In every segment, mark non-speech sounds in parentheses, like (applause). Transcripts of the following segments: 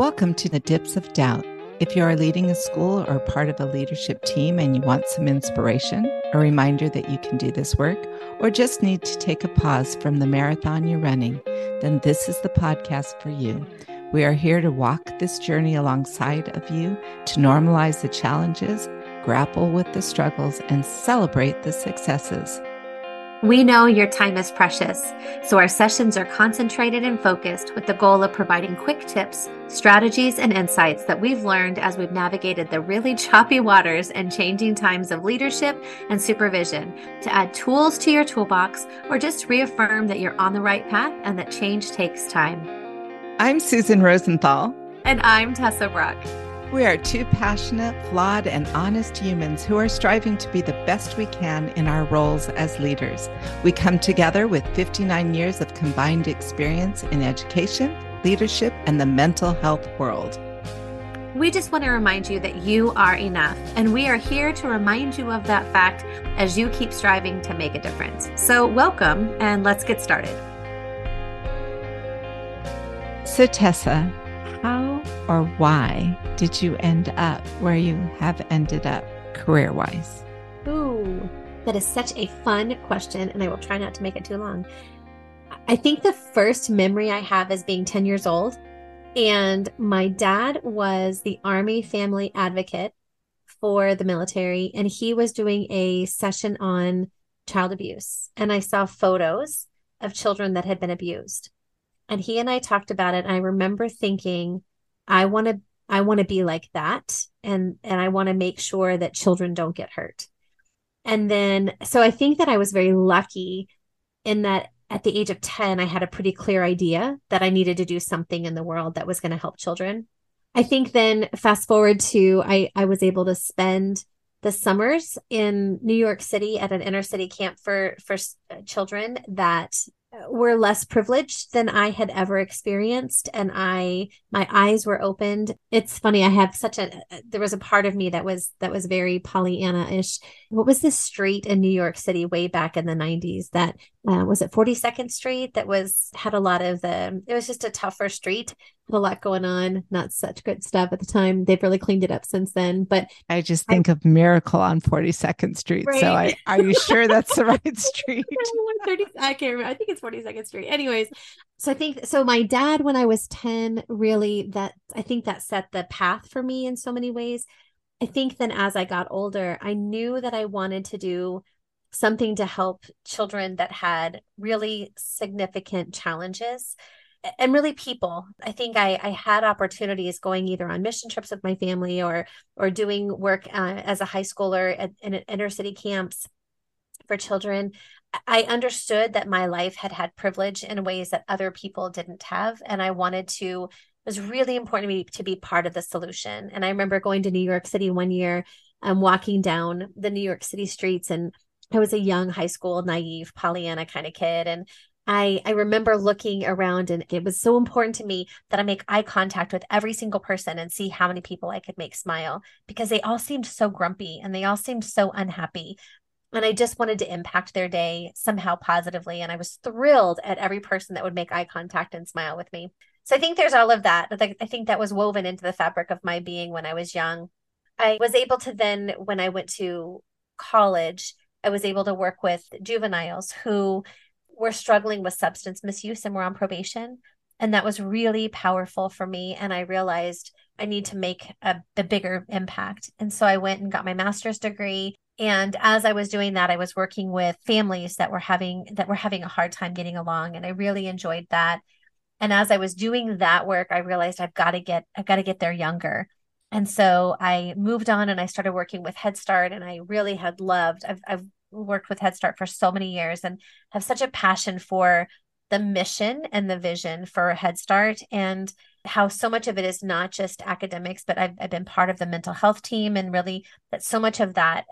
Welcome to the Dips of Doubt. If you are leading a school or part of a leadership team and you want some inspiration, a reminder that you can do this work, or just need to take a pause from the marathon you're running, then this is the podcast for you. We are here to walk this journey alongside of you to normalize the challenges, grapple with the struggles, and celebrate the successes. We know your time is precious, so our sessions are concentrated and focused with the goal of providing quick tips, strategies, and insights that we've learned as we've navigated the really (laughs) choppy waters and changing times of leadership and supervision to add tools to your toolbox or just reaffirm that you're on the right path and that change takes time. I'm Susan Rosenthal. And I'm Tessa Brock. We are two passionate, flawed, and honest humans who are striving to be the best we can in our roles as leaders. We come together with 59 years of combined experience in education, leadership, and the mental health world. We just want to remind you that you are enough, and we are here to remind you of that fact as you keep striving to make a difference. So, welcome, and let's get started. So, Tessa, how or why did you end up where you have ended up career wise? Ooh, that is such a fun question, and I will try not to make it too long. I think the first memory I have is being 10 years old, and my dad was the Army family advocate for the military, and he was doing a session on child abuse. And I saw photos of children that had been abused. And he and I talked about it. And I remember thinking, I want to I want to be like that and and I want to make sure that children don't get hurt. And then so I think that I was very lucky in that at the age of 10 I had a pretty clear idea that I needed to do something in the world that was going to help children. I think then fast forward to I I was able to spend the summers in New York City at an inner city camp for for uh, children that were less privileged than I had ever experienced and I my eyes were opened. It's funny I have such a there was a part of me that was that was very Pollyanna-ish. What was this street in New York City way back in the 90s that uh, was it 42nd Street that was had a lot of the it was just a tougher street had a lot going on not such good stuff at the time. They've really cleaned it up since then but I just think I, of Miracle on 42nd Street right? so I are you sure that's the (laughs) right street? (laughs) 30, I can't remember I think it's 42nd Street. Anyways so I think so my dad when I was 10 really that I think that set the path for me in so many ways. I think then as I got older I knew that I wanted to do something to help children that had really significant challenges and really people. I think i i had opportunities going either on mission trips with my family or or doing work uh, as a high schooler at, in inner city camps for children. I understood that my life had had privilege in ways that other people didn't have and i wanted to it was really important to me to be part of the solution. And i remember going to new york city one year and walking down the new york city streets and I was a young high school naive Pollyanna kind of kid and I I remember looking around and it was so important to me that I make eye contact with every single person and see how many people I could make smile because they all seemed so grumpy and they all seemed so unhappy and I just wanted to impact their day somehow positively and I was thrilled at every person that would make eye contact and smile with me. So I think there's all of that. I think that was woven into the fabric of my being when I was young. I was able to then when I went to college I was able to work with juveniles who were struggling with substance misuse and were on probation. And that was really powerful for me. And I realized I need to make a, a bigger impact. And so I went and got my master's degree. And as I was doing that, I was working with families that were having that were having a hard time getting along. And I really enjoyed that. And as I was doing that work, I realized I've got to get I've got to get there younger. And so I moved on and I started working with Head Start and I really had loved I've, I've worked with Head Start for so many years and have such a passion for the mission and the vision for Head Start and how so much of it is not just academics, but I've, I've been part of the mental health team and really that so much of that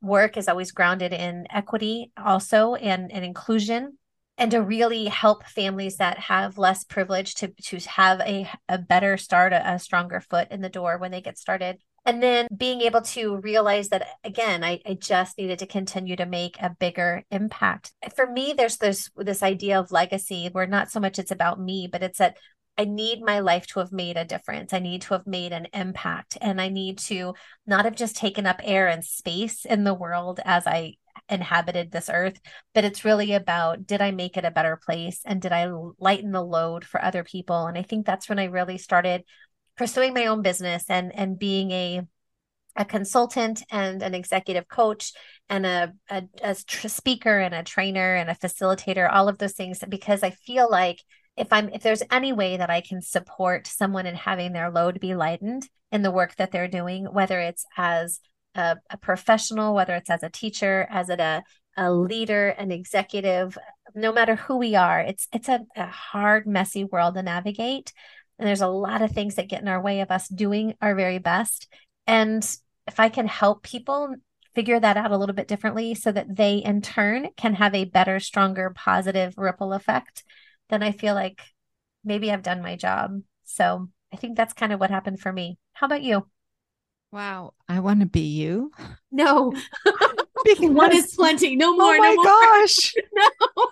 work is always grounded in equity also and, and inclusion and to really help families that have less privilege to to have a, a better start a, a stronger foot in the door when they get started and then being able to realize that again I, I just needed to continue to make a bigger impact for me there's this this idea of legacy where not so much it's about me but it's that I need my life to have made a difference. I need to have made an impact. And I need to not have just taken up air and space in the world as I inhabited this earth, but it's really about did I make it a better place and did I lighten the load for other people? And I think that's when I really started pursuing my own business and and being a a consultant and an executive coach and a, a, a tr- speaker and a trainer and a facilitator all of those things because i feel like if i'm if there's any way that i can support someone in having their load be lightened in the work that they're doing whether it's as a, a professional whether it's as a teacher as a, a leader an executive no matter who we are it's it's a, a hard messy world to navigate and there's a lot of things that get in our way of us doing our very best and if i can help people figure that out a little bit differently so that they in turn can have a better stronger positive ripple effect then I feel like maybe I've done my job. So I think that's kind of what happened for me. How about you? Wow, I want to be you. No, (laughs) because one is plenty. No more. Oh my (laughs) no gosh, (laughs) no.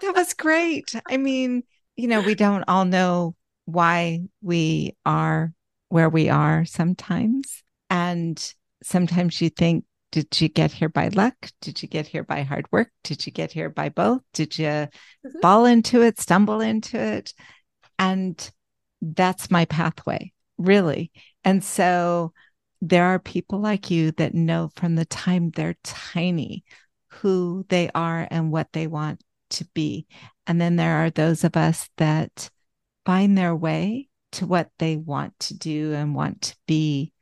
that was great. I mean, you know, we don't all know why we are where we are sometimes, and sometimes you think did you get here by luck? Did you get here by hard work? Did you get here by both? Did you mm-hmm. fall into it, stumble into it? And that's my pathway, really. And so there are people like you that know from the time they're tiny who they are and what they want to be. And then there are those of us that find their way to what they want to do and want to be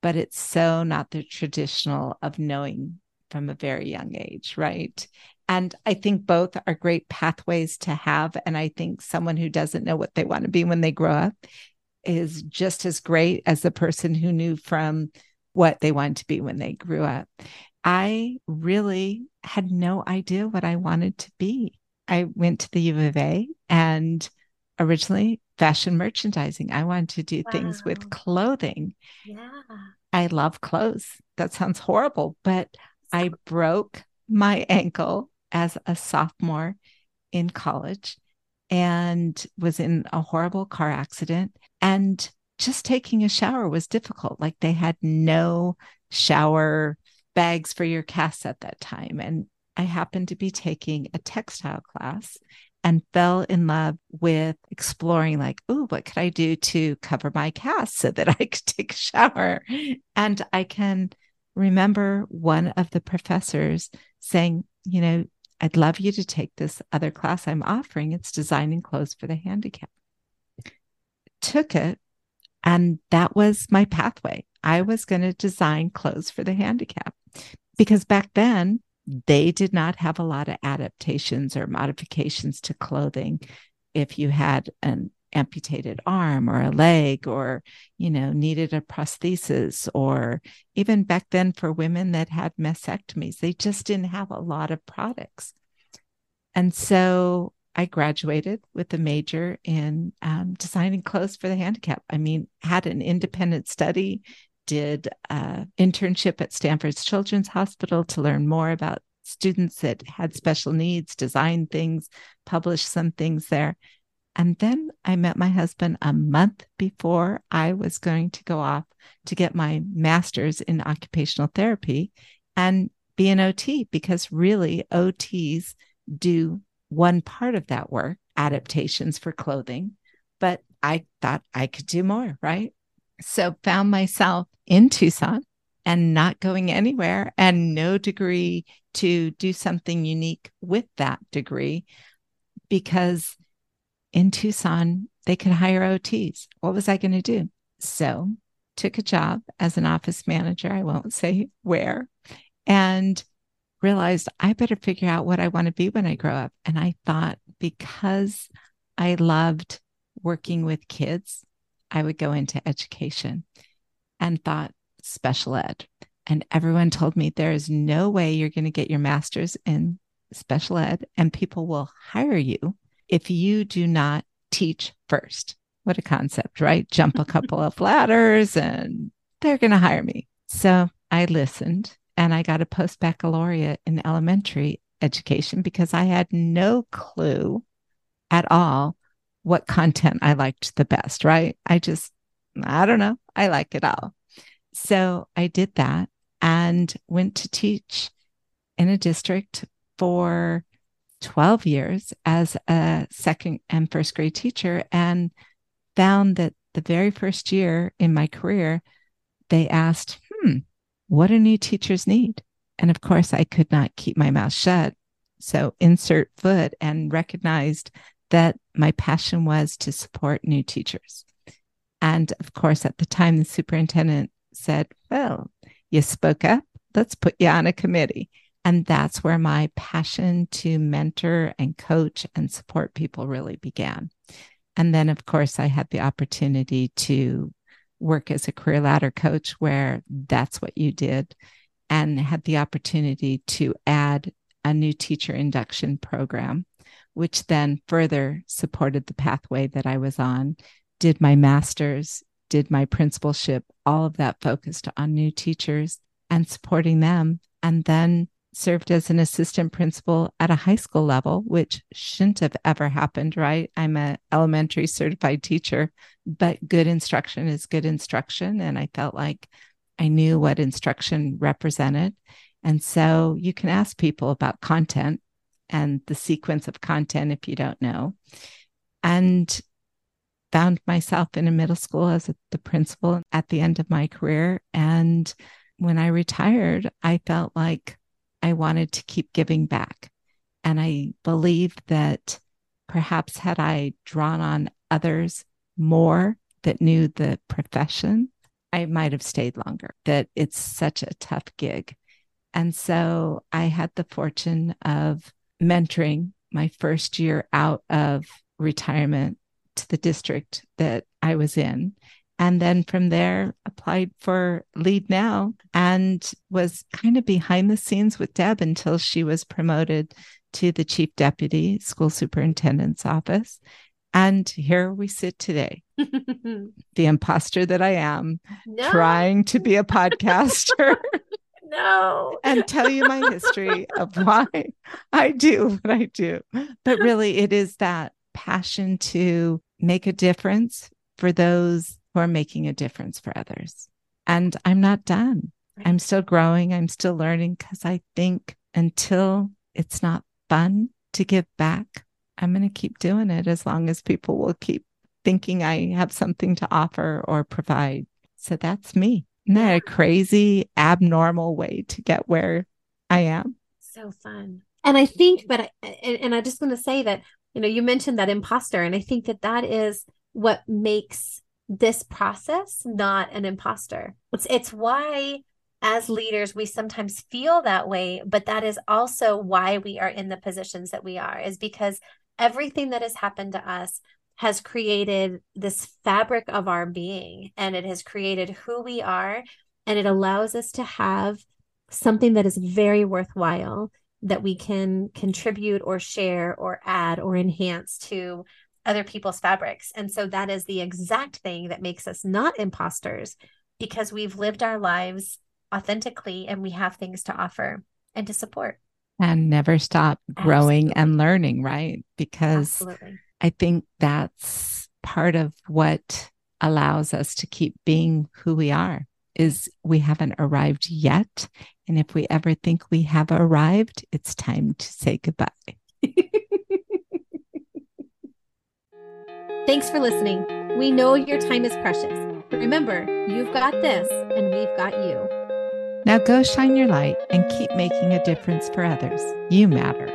but it's so not the traditional of knowing from a very young age, right? And I think both are great pathways to have. And I think someone who doesn't know what they want to be when they grow up is just as great as the person who knew from what they wanted to be when they grew up. I really had no idea what I wanted to be. I went to the U of A and originally fashion merchandising. I wanted to do wow. things with clothing. Yeah. I love clothes. That sounds horrible, but I broke my ankle as a sophomore in college and was in a horrible car accident. And just taking a shower was difficult. Like they had no shower bags for your casts at that time. And I happened to be taking a textile class and fell in love with exploring like oh what could i do to cover my cast so that i (laughs) could take a shower and i can remember one of the professors saying you know i'd love you to take this other class i'm offering it's designing clothes for the handicapped took it and that was my pathway. I was going to design clothes for the handicap because back then they did not have a lot of adaptations or modifications to clothing. If you had an amputated arm or a leg or you know needed a prosthesis or even back then for women that had mastectomies they just didn't have a lot of products. And so i graduated with a major in um, designing clothes for the handicap i mean had an independent study did an internship at Stanford's Children's Hospital to learn more about students that had special needs, designed things, published some things there. And then I met my husband a month before I was going to go off to get my master's in occupational therapy and be an OT because really OTs do one part of that work, adaptations for clothing. But I thought I could do more, right? So found myself in Tucson and not going anywhere and no degree to do something unique with that degree because in Tucson they could hire OTs. What was I going to do? So took a job as an office manager. I won't (laughs) say where and realized I better figure out what I want to be when I grow up. And I thought because I loved working with kids I would go into education and thought special ed. And everyone told me there is no way you're going to get your master's in special ed and people will hire you if you do not teach first. What a concept, right? Jump a couple of (laughs) ladders and they're going to hire me. So I listened and I got a post baccalaureate in elementary education because I had no clue at all what content I liked the best, right? I just, I don't know. I like it all. So I did that and went to teach in a district for 12 years as a second and first grade teacher and found that the very first year in my career, they asked, what do new teachers need? And of course, I could not keep my mouth shut. So insert foot and recognized that my passion was to support new teachers. And of course, at the time, the superintendent said, Well, you spoke up. Let's put you on a committee. And that's where my passion to mentor and coach and support people really began. And then, of course, I had the opportunity to work as a career ladder coach, where that's what you did, and had the opportunity to add a new teacher induction program, which then further supported the pathway that I was on. Did my master's, did my principalship, all of that focused on new teachers and supporting them. And then served as an assistant principal at a high school level, which shouldn't have ever happened, right? I'm an elementary certified teacher, but good instruction is good instruction. And I felt like I knew what instruction represented. And so you can ask people about content and the sequence of content if you don't know. And found myself in a middle school as the principal at the end of my career. And when I retired, I felt like I wanted to keep giving back. And I believed that perhaps had I drawn on others more that knew the profession, I might have stayed longer, that it's such a tough gig. And so I had the fortune of mentoring my first year out of retirement to the district that I was in. And then from there, applied for Lead Now and was kind of behind the scenes with Deb until she was promoted to the chief deputy school superintendent's office. And here we sit today, (laughs) the imposter that I am, no. trying to be a podcaster. (laughs) no. and tell you my history of why I do what I do. But really, it is that passion to make a difference for those who are making a difference for others. And I'm not done. I'm still growing. I'm still learning because I think until it's not fun to give back, I'm going to keep doing it as long as people will keep thinking I have something to offer or provide. So that's me. Isn't that a crazy, abnormal way to get where I am? So fun. And I think, but, I, and, and I just want to say that, you know, you mentioned that imposter, and I think that that is what makes this process not an imposter. It's it's why as leaders we sometimes feel that way, but that is also why we are in the positions that we are is because everything that has happened to us has created this fabric of our being and it has created who we are and it allows us to have something that is very worthwhile that we can contribute or share or add or enhance to other people's fabrics. And so that is the exact thing that makes us not imposters because we've lived our lives authentically and we have things to offer and to support. And never stop growing Absolutely. and learning, right? Because Absolutely. I think that's part of what allows us to keep being who we are is we haven't arrived yet and if we ever think we have arrived it's time to say goodbye (laughs) Thanks for listening. We know your time is precious. Remember, you've got this and we've got you. Now go shine your light and keep making a difference for others. You matter.